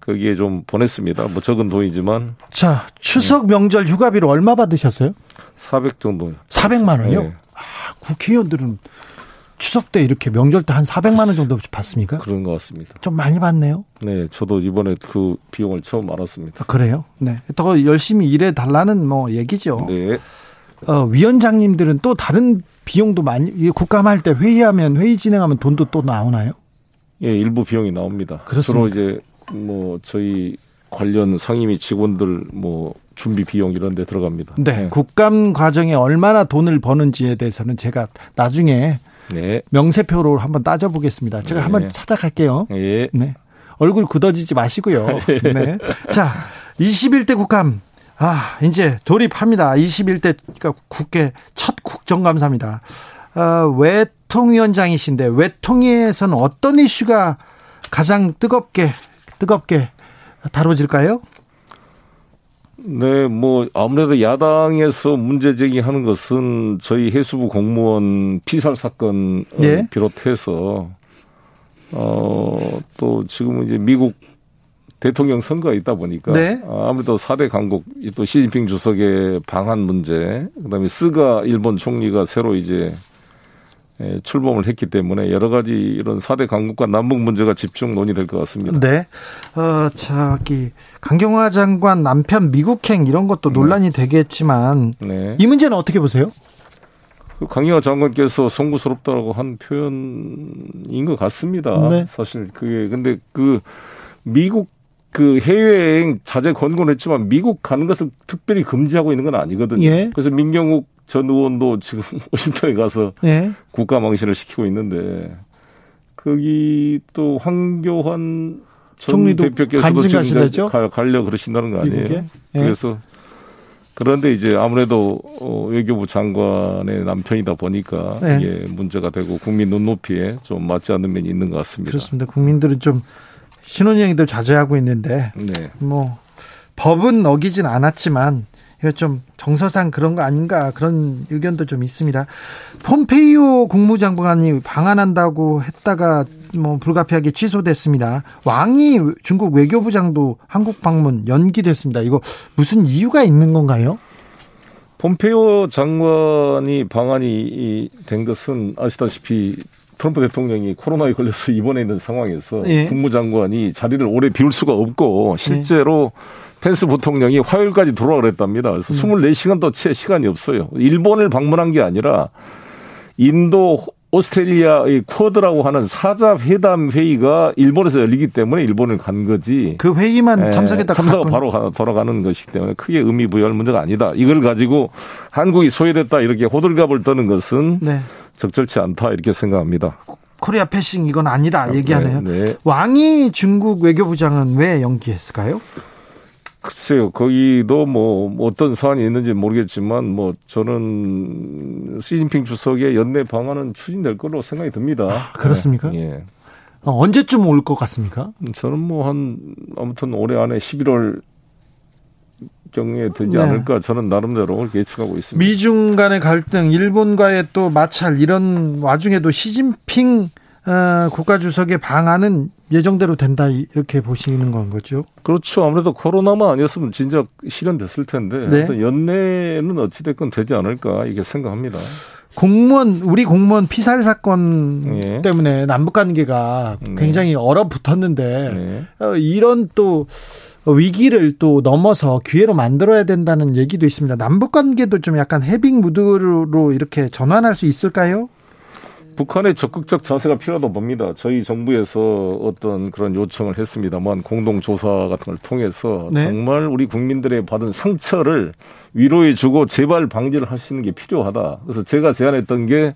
거기에 좀 보냈습니다. 뭐 적은 돈이지만. 자, 추석 명절 휴가비를 얼마 받으셨어요? 400 정도요. 400만 원이요? 네. 아, 국회의원들은 추석 때 이렇게 명절 때 한 400만 원 정도 받습니까? 그런 것 같습니다. 좀 많이 받네요. 네, 저도 이번에 그 비용을 처음 알았습니다. 아, 그래요? 네. 더 열심히 일해 달라는 뭐 얘기죠. 네. 어, 위원장님들은 또 다른 비용도 많이 국감할 때 회의하면 회의 진행하면 돈도 또 나오나요? 예, 일부 비용이 나옵니다. 그렇습니까? 주로 이제 뭐 저희 관련 상임위 직원들 뭐 준비 비용 이런 데 들어갑니다. 네. 네. 국감 과정에 얼마나 돈을 버는지에 대해서는 제가 나중에 네. 명세표로 한번 따져보겠습니다. 제가 네. 한번 찾아갈게요. 네. 네. 얼굴 굳어지지 마시고요. 네. 자, 21대 국감. 아, 이제 돌입합니다. 21대 그러니까 국회 첫 국정감사입니다. 어, 외통위원장이신데 외통위에서는 어떤 이슈가 가장 뜨겁게 뜨겁게 다뤄질까요? 네, 뭐 아무래도 야당에서 문제 제기하는 것은 저희 해수부 공무원 피살 사건 예? 비롯해서 어또 지금은 이제 미국 대통령 선거가 있다 보니까 네? 아무래도 4대 강국 또 시진핑 주석의 방한 문제 그다음에 스가 일본 총리가 새로 이제 예, 출범을 했기 때문에 여러 가지 이런 4대 강국과 남북 문제가 집중 논의될 것 같습니다. 네. 어, 저기, 강경화 장관 남편 미국행 이런 것도 네. 논란이 네. 되겠지만 네. 이 문제는 어떻게 보세요? 그 강경화 장관께서 송구스럽다고 한 표현인 것 같습니다. 네. 사실 그게 근데 그 미국 그 해외여행 자제 권고를 했지만 미국 가는 것을 특별히 금지하고 있는 건 아니거든요. 예. 그래서 민경욱 전 의원도 지금 워싱턴에 가서 예. 국가 망신을 시키고 있는데 거기 또 황교안 전 대표께서도 지금 가, 가려 그러신다는 거 아니에요? 예. 그래서 그런데 이제 아무래도 어, 외교부 장관의 남편이다 보니까 네. 이게 문제가 되고 국민 눈높이에 좀 맞지 않는 면이 있는 것 같습니다. 그렇습니다. 국민들은 좀 신혼여행도 자제하고 있는데 네. 뭐 법은 어기진 않았지만 이거 좀 정서상 그런 거 아닌가 그런 의견도 좀 있습니다. 폼페이오 국무장관이 방한한다고 했다가 뭐 불가피하게 취소됐습니다. 왕이 중국 외교부장도 한국 방문 연기됐습니다. 이거 무슨 이유가 있는 건가요? 폼페이오 장관이 방한이 된 것은 아시다시피 트럼프 대통령이 코로나에 걸려서 입원해 있는 상황에서 예. 국무장관이 자리를 오래 비울 수가 없고 실제로 예. 펜스 부통령이 화요일까지 돌아오라 그랬답니다. 그래서 음. 24시간도 채 시간이 없어요. 일본을 방문한 게 아니라 인도 오스트레일리아의 쿼드라고 하는 사자 회담 회의가 일본에서 열리기 때문에 일본을 간 거지. 그 회의만 예, 참석했다 참석 바로 돌아가는 것이기 때문에 크게 의미 부여할 문제가 아니다. 이걸 가지고 한국이 소외됐다 이렇게 호들갑을 떠는 것은 네. 적절치 않다 이렇게 생각합니다. 코리아 패싱 이건 아니다 얘기하네요. 네, 네. 왕이 중국 외교부장은 왜 연기했을까요? 글쎄요, 거기도 뭐 어떤 사안이 있는지 모르겠지만 뭐 저는 시진핑 주석의 연내 방안은 추진될 걸로 생각이 듭니다. 아, 그렇습니까? 네. 예. 어, 언제쯤 올 것 같습니까? 저는 뭐 한 아무튼 올해 안에 11월 경에 되지 네. 않을까 저는 나름대로 예측하고 있습니다. 미중 간의 갈등, 일본과의 또 마찰 이런 와중에도 시진핑 어, 국가주석의 방안은 예정대로 된다 이렇게 보시는 건 거죠? 그렇죠. 아무래도 코로나만 아니었으면 진짜 실현됐을 텐데 네. 연내는 어찌됐건 되지 않을까 이게 생각합니다. 공무원 우리 공무원 피살 사건 예. 때문에 남북 관계가 네. 굉장히 얼어붙었는데 네. 어, 이런 또 위기를 또 넘어서 기회로 만들어야 된다는 얘기도 있습니다. 남북 관계도 좀 약간 해빙 무드로 이렇게 전환할 수 있을까요? 북한의 적극적 자세가 필요하다 봅니다. 저희 정부에서 어떤 그런 요청을 했습니다만 공동 조사 같은 걸 통해서 네. 정말 우리 국민들의 받은 상처를 위로해 주고 재발 방지를 하시는 게 필요하다. 그래서 제가 제안했던 게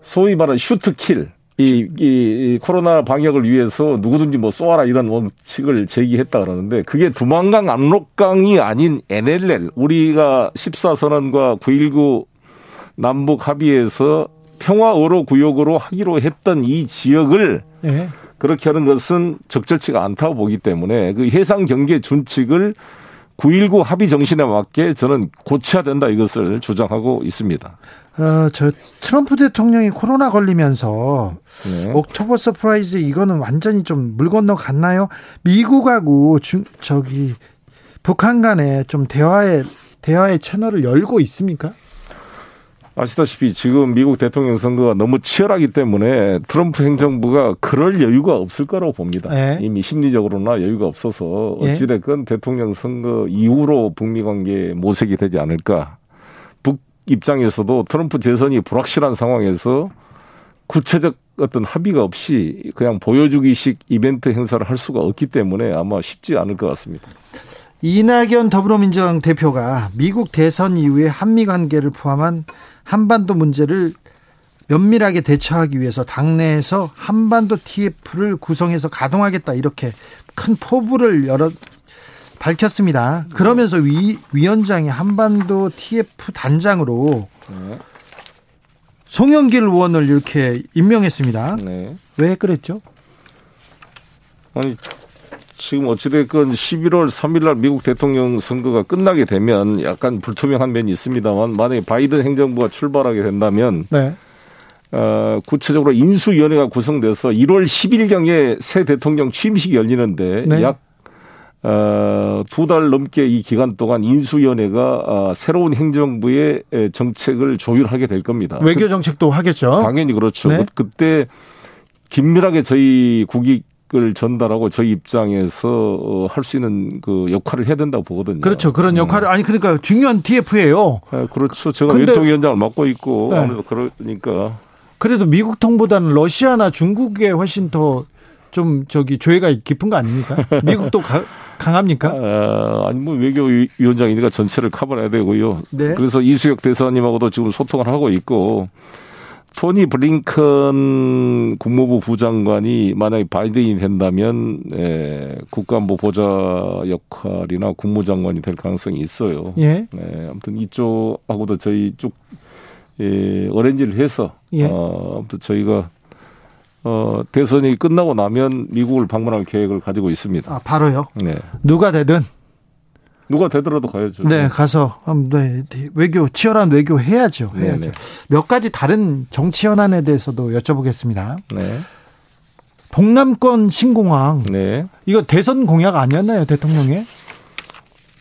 소위 말하는 슈트킬 이, 이, 이 코로나 방역을 위해서 누구든지 뭐 쏘아라 이런 원칙을 제기했다 그러는데 그게 두만강 압록강이 아닌 NLL 우리가 14선언과 9.19 남북 합의에서 평화의로 구역으로 하기로 했던 이 지역을 네. 그렇게 하는 것은 적절치가 않다고 보기 때문에 그 해상 경계 준칙을 9.19 합의 정신에 맞게 저는 고쳐야 된다 이것을 주장하고 있습니다. 어, 저 트럼프 대통령이 코로나 걸리면서 네. October surprise 이거는 완전히 좀 물 건너 갔나요? 미국하고 중, 저기 북한 간에 좀 대화의 대화의 채널을 열고 있습니까? 아시다시피 지금 미국 대통령 선거가 너무 치열하기 때문에 트럼프 행정부가 그럴 여유가 없을 거라고 봅니다. 네. 이미 심리적으로나 여유가 없어서 예. 어찌됐건 네. 대통령 선거 이후로 북미 관계 모색이 되지 않을까. 북 입장에서도 트럼프 재선이 불확실한 상황에서 구체적 어떤 합의가 없이 그냥 보여주기식 이벤트 행사를 할 수가 없기 때문에 아마 쉽지 않을 것 같습니다. 이낙연 더불어민주당 대표가 미국 대선 이후에 한미 관계를 포함한 한반도 문제를 면밀하게 대처하기 위해서 당내에서 한반도 TF를 구성해서 가동하겠다 이렇게 큰 포부를 열어 밝혔습니다. 그러면서 위, 위원장이 한반도 TF 단장으로 네. 송영길 의원을 이렇게 임명했습니다. 네. 왜 그랬죠? 아니 지금 어찌됐건 11월 3일 날 미국 대통령 선거가 끝나게 되면 약간 불투명한 면이 있습니다만 만약에 바이든 행정부가 출발하게 된다면 네. 어, 구체적으로 인수위원회가 구성돼서 1월 10일경에 새 대통령 취임식이 열리는데 네. 약 어, 두 달 넘게 이 기간 동안 인수위원회가 어, 새로운 행정부의 정책을 조율하게 될 겁니다. 외교 정책도 하겠죠. 당연히 그렇죠. 네. 그때 긴밀하게 저희 국익 을 전달하고 저희 입장에서 어, 할수 있는 그 역할을 해야 된다고 보거든요. 그렇죠. 그런 음. 역할을 아니 그러니까 중요한 TF예요. 네, 그렇죠. 제가 외통위원장을 맡고 있고 네. 아무래도 그러니까 그래도 미국 통보다는 러시아나 중국에 훨씬 더 좀 저기 조회가 깊은 거 아닙니까? 미국도 가, 강합니까? 아, 아니 뭐 외교위원장이니까 전체를 커버해야 되고요. 네. 그래서 이수혁 대사님하고도 지금 소통을 하고 있고 토니 블링컨 국무부 부장관이 만약에 바이든이 된다면 에, 국가안보 보좌 역할이나 국무장관이 될 가능성이 있어요. 예. 네, 아무튼 이쪽하고도 저희 쪽 예, 어렌지를 해서 예. 어, 아무튼 저희가 어, 대선이 끝나고 나면 미국을 방문할 계획을 가지고 있습니다. 아, 바로요? 네. 누가 되든 누가 되더라도 가야죠. 네, 가서 네, 외교 치열한 외교 해야죠. 네, 해야죠. 네네. 몇 가지 다른 정치 현안에 대해서도 여쭤보겠습니다. 네. 동남권 신공항. 네. 이거 대선 공약 아니었나요, 대통령의?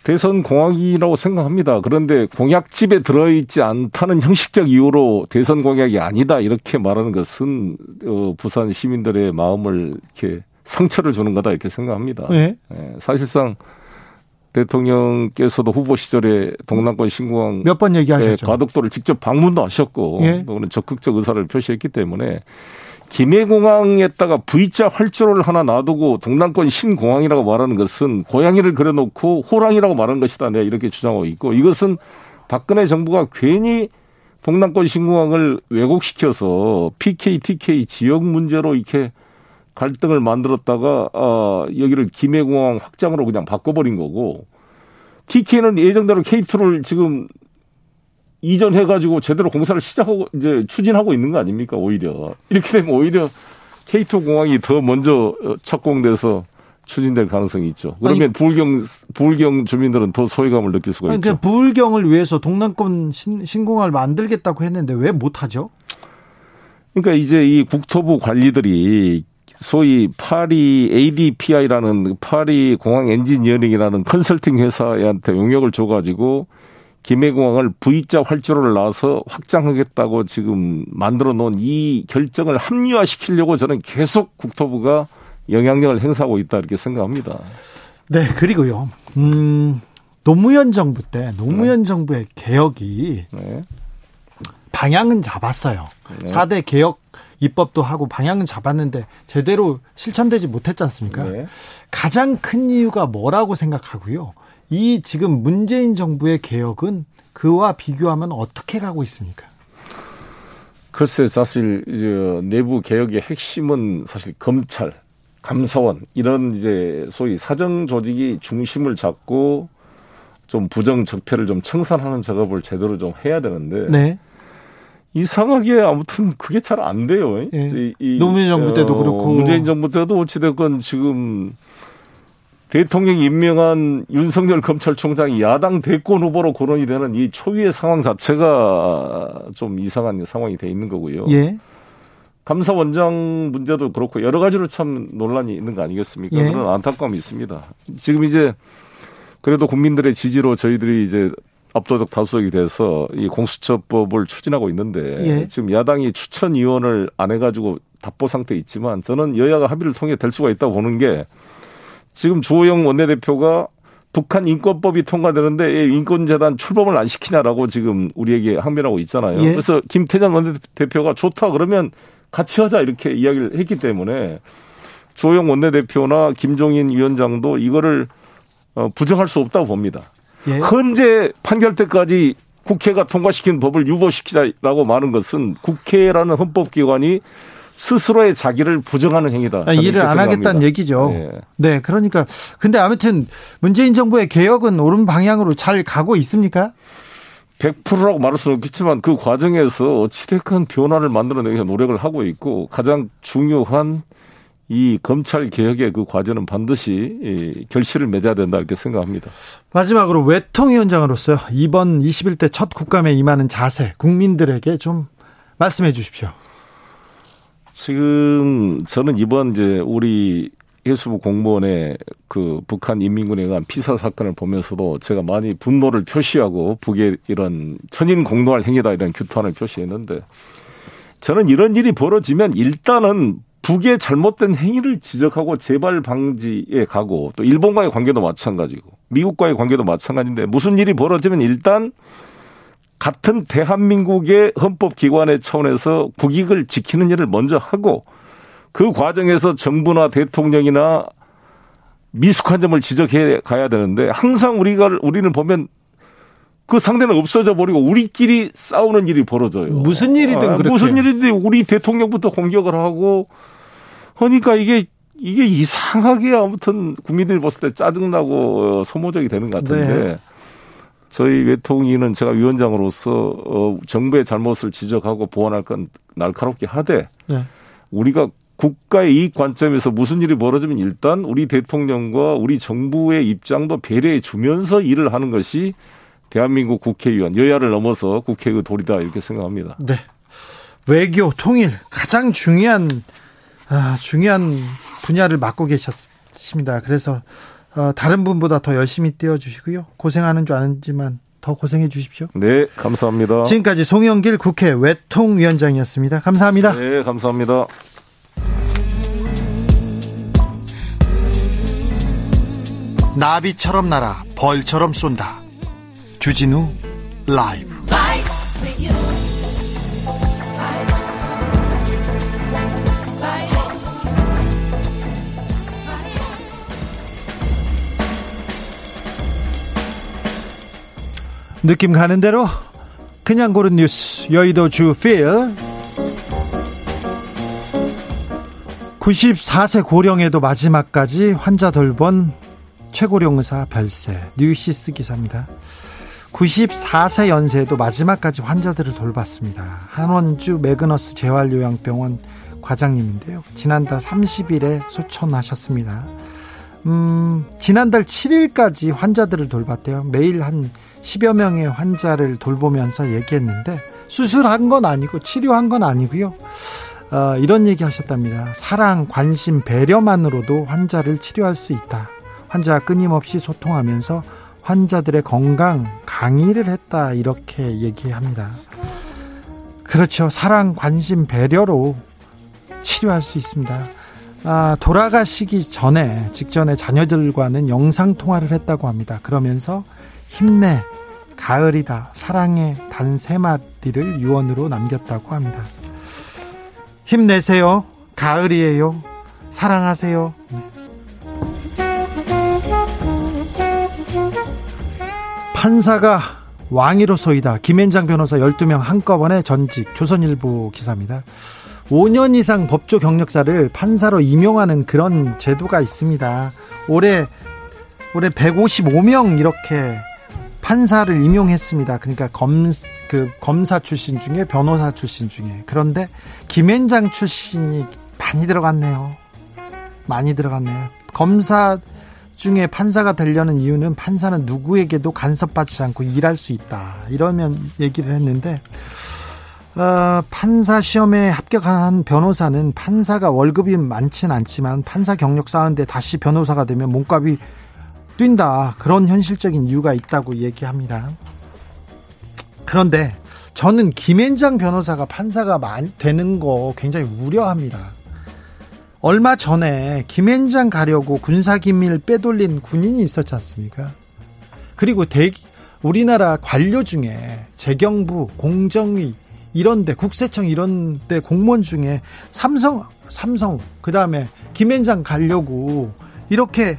대선 공약이라고 생각합니다. 그런데 공약집에 들어있지 않다는 형식적 이유로 대선 공약이 아니다 이렇게 말하는 것은 어, 부산 시민들의 마음을 이렇게 상처를 주는 거다 이렇게 생각합니다. 네. 네, 사실상 대통령께서도 후보 시절에 동남권 신공항 몇 번 얘기하셨죠. 과독도를 직접 방문도 하셨고 예. 또는 적극적 의사를 표시했기 때문에 김해공항에다가 V자 활주로를 하나 놔두고 동남권 신공항이라고 말하는 것은 고양이를 그려놓고 호랑이라고 말하는 것이다. 내가 이렇게 주장하고 있고 이것은 박근혜 정부가 괜히 동남권 신공항을 왜곡시켜서 PK, TK 지역 문제로 이렇게 갈등을 만들었다가 어, 여기를 김해공항 확장으로 그냥 바꿔버린 거고 TK는 예정대로 K2를 지금 이전해가지고 제대로 공사를 시작하고 이제 추진하고 있는 거 아닙니까 오히려 이렇게 되면 오히려 K2 공항이 더 먼저 착공돼서 추진될 가능성이 있죠. 그러면 아니, 부울경 부울경 주민들은 더 소외감을 느낄 수가 아니, 있죠. 부울경을 위해서 동남권 신, 신공항을 만들겠다고 했는데 왜 못하죠? 그러니까 이제 이 국토부 관리들이 소위 파리 ADPI라는 파리 공항 엔지니어링이라는 컨설팅 회사한테 용역을 줘가지고 김해공항을 V자 활주로를 놔서 확장하겠다고 지금 만들어 놓은 이 결정을 합리화시키려고 저는 계속 국토부가 영향력을 행사하고 있다 이렇게 생각합니다. 네, 그리고요. 음, 노무현 정부 때 노무현 네. 정부의 개혁이 네. 방향은 잡았어요. 네. 4대 개혁 입법도 하고 방향은 잡았는데 제대로 실천되지 못했지 않습니까? 네. 가장 큰 이유가 뭐라고 생각하고요. 이 지금 문재인 정부의 개혁은 그와 비교하면 어떻게 가고 있습니까? 글쎄 사실 내부 개혁의 핵심은 사실 검찰, 감사원 이런 이제 소위 사정 조직이 중심을 잡고 좀 부정 적폐를 좀 청산하는 작업을 제대로 좀 해야 되는데 네. 이상하게 아무튼 그게 잘 안 돼요. 네. 이, 노무현 정부 때도 어, 그렇고 문재인 정부 때도 어찌됐건 지금 대통령이 임명한 윤석열 검찰총장이 야당 대권 후보로 거론이 되는 이 초유의 상황 자체가 좀 이상한 상황이 돼 있는 거고요. 예. 감사원장 문제도 그렇고 여러 가지로 참 논란이 있는 거 아니겠습니까? 예. 그런 안타까움이 있습니다. 지금 이제 그래도 국민들의 지지로 저희들이 이제 압도적 다수석이 돼서 이 공수처법을 추진하고 있는데 예. 지금 야당이 추천 위원을 안 해가지고 답보 상태에 있지만 저는 여야가 합의를 통해 될 수가 있다고 보는 게 지금 주호영 원내대표가 북한 인권법이 통과되는데 인권재단 출범을 안 시키냐라고 지금 우리에게 항변하고 있잖아요. 예. 그래서 김태년 원내대표가 좋다 그러면 같이 하자 이렇게 이야기를 했기 때문에 주호영 원내대표나 김종인 위원장도 이거를 어, 부정할 수 없다고 봅니다. 예. 현재 판결 때까지 국회가 통과시킨 법을 유보시키자라고 말한 것은 국회라는 헌법기관이 스스로의 자기를 부정하는 행위다. 아, 일을 안 하겠다는 얘기죠. 네. 네. 그러니까 근데 아무튼 문재인 정부의 개혁은 옳은 방향으로 잘 가고 있습니까? 100%라고 말할 수는 없겠지만 그 과정에서 어찌됐건 변화를 만들어내기 위해 노력을 하고 있고 가장 중요한 이 검찰 개혁의 그 과제는 반드시 결실을 맺어야 된다 이렇게 생각합니다. 마지막으로 외통위원장으로서 이번 21대 첫 국감에 임하는 자세 국민들에게 좀 말씀해 주십시오. 지금 저는 이번 이제 우리 해수부 공무원의 그 북한 인민군에 의한 피살 사건을 보면서도 제가 많이 분노를 표시하고 북의 이런 천인 공노할 행위다 이런 규탄을 표시했는데 저는 이런 일이 벌어지면 일단은 북의 잘못된 행위를 지적하고 재발 방지에 가고 또 일본과의 관계도 마찬가지고 미국과의 관계도 마찬가지인데 무슨 일이 벌어지면 일단 같은 대한민국의 헌법기관의 차원에서 국익을 지키는 일을 먼저 하고 그 과정에서 정부나 대통령이나 미숙한 점을 지적해 가야 되는데 항상 우리가 우리는 보면 그 상대는 없어져 버리고 우리끼리 싸우는 일이 벌어져요. 무슨 일이든 아. 무슨 일이든 우리 대통령부터 공격을 하고 하니까 이게 이게 이상하게 아무튼 국민들이 봤을 때 짜증나고 소모적이 되는 것 같은데 네. 저희 외통위는 제가 위원장으로서 어, 정부의 잘못을 지적하고 보완할 건 날카롭게 하되 네. 우리가 국가의 이익 관점에서 무슨 일이 벌어지면 일단 우리 대통령과 우리 정부의 입장도 배려해 주면서 일을 하는 것이 대한민국 국회의원 여야를 넘어서 국회의 도리다 이렇게 생각합니다. 네. 외교 통일 가장 중요한 아, 중요한 분야를 맡고 계셨습니다. 그래서 어, 다른 분보다 더 열심히 뛰어주시고요. 고생하는 줄 아는지만 더 고생해 주십시오. 네, 감사합니다. 지금까지 송영길 국회 외통위원장이었습니다. 감사합니다. 네, 감사합니다. 나비처럼 날아 벌처럼 쏜다. 주진우 라이브. 느낌 가는 대로 그냥 고른 뉴스 여의도 주필 94세 고령에도 마지막까지 환자 돌본 최고령 의사 별세 뉴시스 기사입니다. 94세 연세에도 마지막까지 환자들을 돌봤습니다. 한원주 매그너스 재활요양병원 과장님인데요. 지난달 30일에 소천하셨습니다. 음, 지난달 7일까지 환자들을 돌봤대요. 매일 한 10여 명의 환자를 돌보면서 얘기했는데 수술한 건 아니고 치료한 건 아니고요. 어, 이런 얘기 하셨답니다. 사랑, 관심, 배려만으로도 환자를 치료할 수 있다. 환자와 끊임없이 소통하면서 환자들의 건강 강의를 했다. 이렇게 얘기합니다. 그렇죠. 사랑, 관심, 배려로 치료할 수 있습니다. 아, 돌아가시기 전에, 직전에 자녀들과는 영상통화를 했다고 합니다. 그러면서 힘내, 가을이다. 사랑의 단세 마디를 유언으로 남겼다고 합니다. 힘내세요. 가을이에요. 사랑하세요. 네. 판사가 왕이로소이다. 김앤장 변호사 12명 한꺼번에 전직 조선일보 기사입니다. 5년 이상 법조 경력자를 판사로 임용하는 그런 제도가 있습니다. 올해 올해 155명 이렇게 판사를 임용했습니다. 그러니까 검, 그 검사 출신 중에 변호사 출신 중에. 그런데 김앤장 출신이 많이 들어갔네요. 많이 들어갔네요. 검사 중에 판사가 되려는 이유는 판사는 누구에게도 간섭받지 않고 일할 수 있다. 이러면 얘기를 했는데 어, 판사 시험에 합격한 변호사는 판사가 월급이 많지는 않지만 판사 경력 쌓은데 다시 변호사가 되면 몸값이 뛴다. 그런 현실적인 이유가 있다고 얘기합니다. 그런데 저는 김앤장 변호사가 판사가 되는 거 굉장히 우려합니다. 얼마 전에 김앤장 가려고 군사기밀 빼돌린 군인이 있었지 않습니까? 그리고 대, 우리나라 관료 중에 재경부, 공정위, 이런데 국세청 이런데 공무원 중에 삼성 삼성 그 다음에 김앤장 가려고 이렇게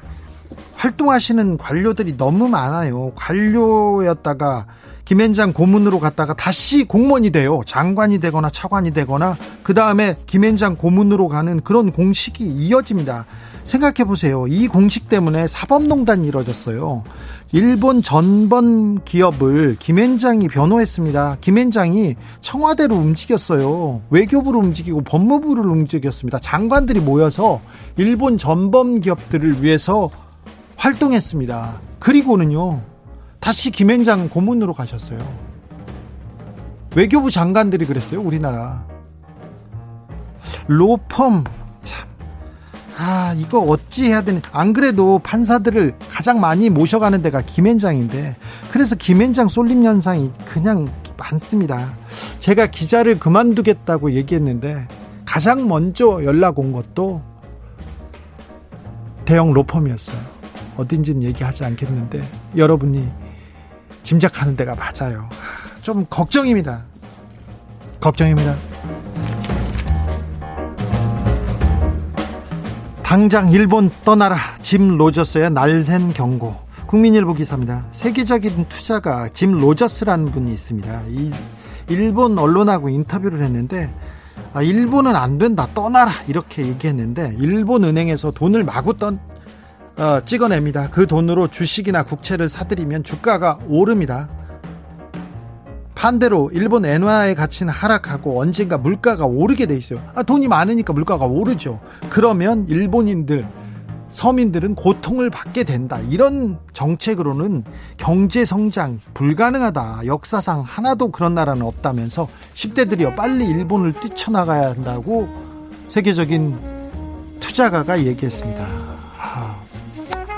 활동하시는 관료들이 너무 많아요. 관료였다가 김앤장 고문으로 갔다가 다시 공무원이 돼요. 장관이 되거나 차관이 되거나 그 다음에 김앤장 고문으로 가는 그런 공식이 이어집니다. 생각해 보세요. 이 공식 때문에 사법농단이 이뤄졌어요. 일본 전범 기업을 김앤장이 변호했습니다. 김앤장이 청와대로 움직였어요. 외교부를 움직이고 법무부를 움직였습니다. 장관들이 모여서 일본 전범 기업들을 위해서 활동했습니다. 그리고는요, 다시 김앤장 고문으로 가셨어요. 외교부 장관들이 그랬어요, 우리나라. 로펌, 참. 아, 이거 어찌 해야 되는, 안 그래도 판사들을 가장 많이 모셔가는 데가 김앤장인데, 그래서 김앤장 쏠림 현상이 그냥 많습니다. 제가 기자를 그만두겠다고 얘기했는데, 가장 먼저 연락 온 것도 대형 로펌이었어요. 어딘지는 얘기하지 않겠는데 여러분이 짐작하는 데가 맞아요. 좀 걱정입니다. 걱정입니다. 당장 일본 떠나라. 짐 로저스의 날샌 경고. 국민일보 기사입니다. 세계적인 투자가 짐 로저스라는 분이 있습니다. 이 일본 언론하고 인터뷰를 했는데 아, 일본은 안 된다 떠나라 이렇게 얘기했는데 일본 은행에서 돈을 마구 떤 어, 찍어냅니다. 그 돈으로 주식이나 국채를 사들이면 주가가 오릅니다. 반대로 일본 엔화의 가치는 하락하고 언젠가 물가가 오르게 돼 있어요. 아, 돈이 많으니까 물가가 오르죠. 그러면 일본인들 서민들은 고통을 받게 된다. 이런 정책으로는 경제 성장 불가능하다. 역사상 하나도 그런 나라는 없다면서 10대들이요 빨리 일본을 뛰쳐나가야 한다고 세계적인 투자가가 얘기했습니다.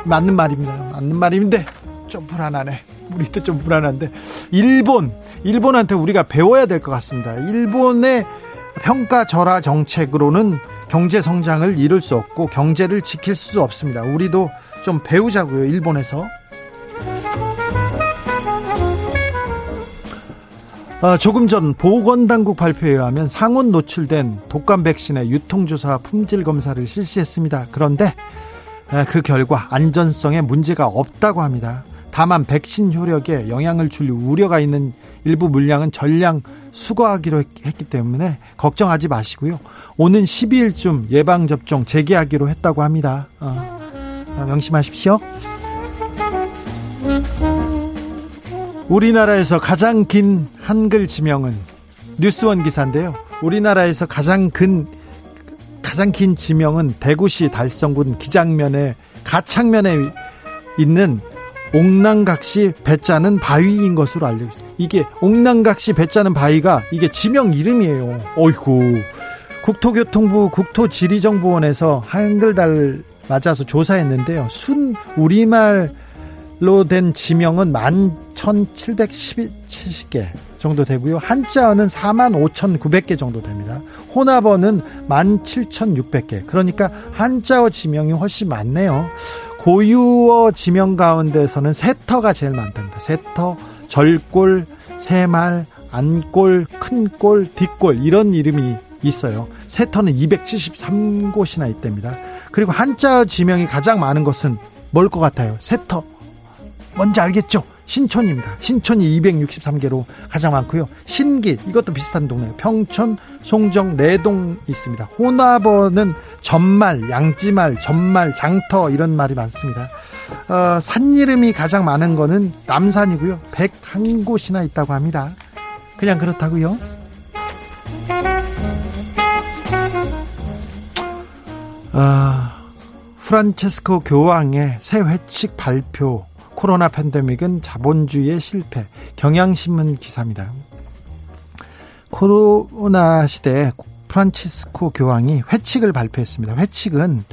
아, 맞는 말입니다. 맞는 말인데 좀 불안하네. 우리도 좀 불안한데 일본 일본한테 우리가 배워야 될 것 같습니다. 일본의 평가 절하 정책으로는 경제 성장을 이룰 수 없고 경제를 지킬 수 없습니다. 우리도 좀 배우자고요. 일본에서. 어, 조금 전 보건당국 발표에 의하면 상온 노출된 독감 백신의 유통조사 품질 검사를 실시했습니다. 그런데 그 결과 안전성에 문제가 없다고 합니다. 다만 백신 효력에 영향을 줄 우려가 있는 일부 물량은 전량 수거하기로 했기 때문에 걱정하지 마시고요. 오는 12일쯤 예방접종 재개하기로 했다고 합니다. 어, 명심하십시오. 우리나라에서 가장 긴 한글 지명은 뉴스원 기사인데요. 우리나라에서 가장 근 가장 긴 지명은 대구시 달성군 기장면에 가창면에 있는 옥랑각시 배짜는 바위인 것으로 알려져. 이게 옥랑각시 배짜는 바위가 이게 지명 이름이에요. 어이구. 국토교통부 국토지리정보원에서 한글달 맞아서 조사했는데요. 순 우리말로 된 지명은 11,770개 정도 되고요. 한자어는 45,900개 정도 됩니다. 혼합어는 17,600개. 그러니까 한자어 지명이 훨씬 많네요. 고유어 지명 가운데서는 세터가 제일 많답니다. 세터, 절골, 새말, 안골, 큰골, 뒷골 이런 이름이 있어요. 세터는 273곳이나 있답니다. 그리고 한자 지명이 가장 많은 것은 뭘 것 같아요? 세터. 뭔지 알겠죠? 신촌입니다. 신촌이 263개로 가장 많고요. 신기 이것도 비슷한 동네. 평촌, 송정, 내동 있습니다. 호나버는 전말, 양지말, 전말, 장터 이런 말이 많습니다. 어, 산 이름이 가장 많은 거는 남산이고요. 101곳이나 있다고 합니다. 그냥 그렇다고요. 아, 프란체스코 교황의 새 회칙 발표 코로나 팬데믹은 자본주의의 실패. 경향신문 기사입니다. 코로나 시대에 프란치스코 교황이 회칙을 발표했습니다. 회칙은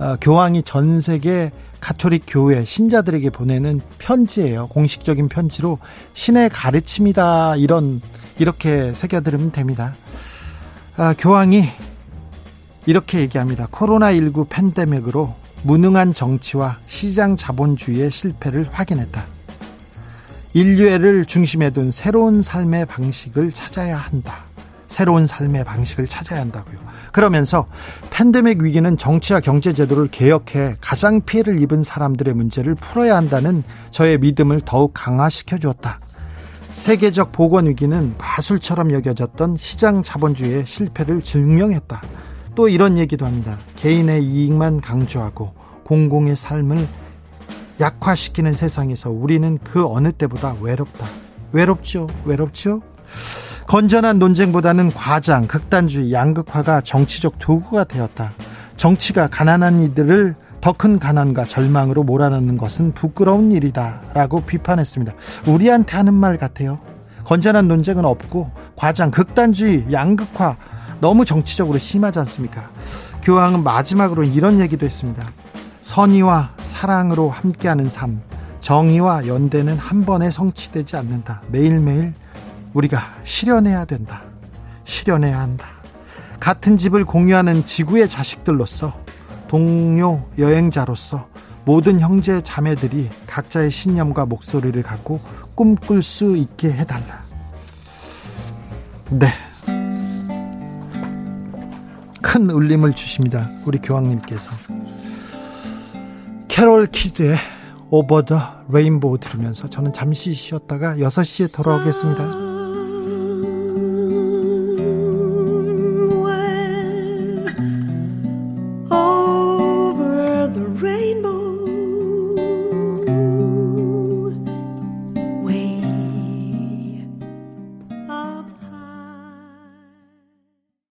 어, 교황이 전 세계 가톨릭 교회 신자들에게 보내는 편지예요. 공식적인 편지로 신의 가르침이다 이런 이렇게 새겨들으면 됩니다. 아, 교황이 이렇게 얘기합니다. 코로나 19 팬데믹으로 무능한 정치와 시장 자본주의의 실패를 확인했다. 인류애를 중심에 둔 새로운 삶의 방식을 찾아야 한다. 새로운 삶의 방식을 찾아야 한다고요. 그러면서 팬데믹 위기는 정치와 경제 제도를 개혁해 가장 피해를 입은 사람들의 문제를 풀어야 한다는 저의 믿음을 더욱 강화시켜 주었다. 세계적 보건 위기는 마술처럼 여겨졌던 시장 자본주의의 실패를 증명했다. 또 이런 얘기도 합니다. 개인의 이익만 강조하고 공공의 삶을 약화시키는 세상에서 우리는 그 어느 때보다 외롭다. 외롭죠? 외롭죠? 건전한 논쟁보다는 과장, 극단주의, 양극화가 정치적 도구가 되었다. 정치가 가난한 이들을 더 큰 가난과 절망으로 몰아넣는 것은 부끄러운 일이다. 라고 비판했습니다. 우리한테 하는 말 같아요. 건전한 논쟁은 없고, 과장, 극단주의, 양극화, 너무 정치적으로 심하지 않습니까? 교황은 마지막으로 이런 얘기도 했습니다. 선의와 사랑으로 함께하는 삶, 정의와 연대는 한 번에 성취되지 않는다. 매일매일 우리가 실현해야 된다. 실현해야 한다. 같은 집을 공유하는 지구의 자식들로서 동료 여행자로서 모든 형제 자매들이 각자의 신념과 목소리를 갖고 꿈꿀 수 있게 해달라. 네. 큰 울림을 주십니다. 우리 교황님께서. 캐롤 키드의 오버 더 레인보우 들으면서 저는 잠시 쉬었다가 6시에 돌아오겠습니다.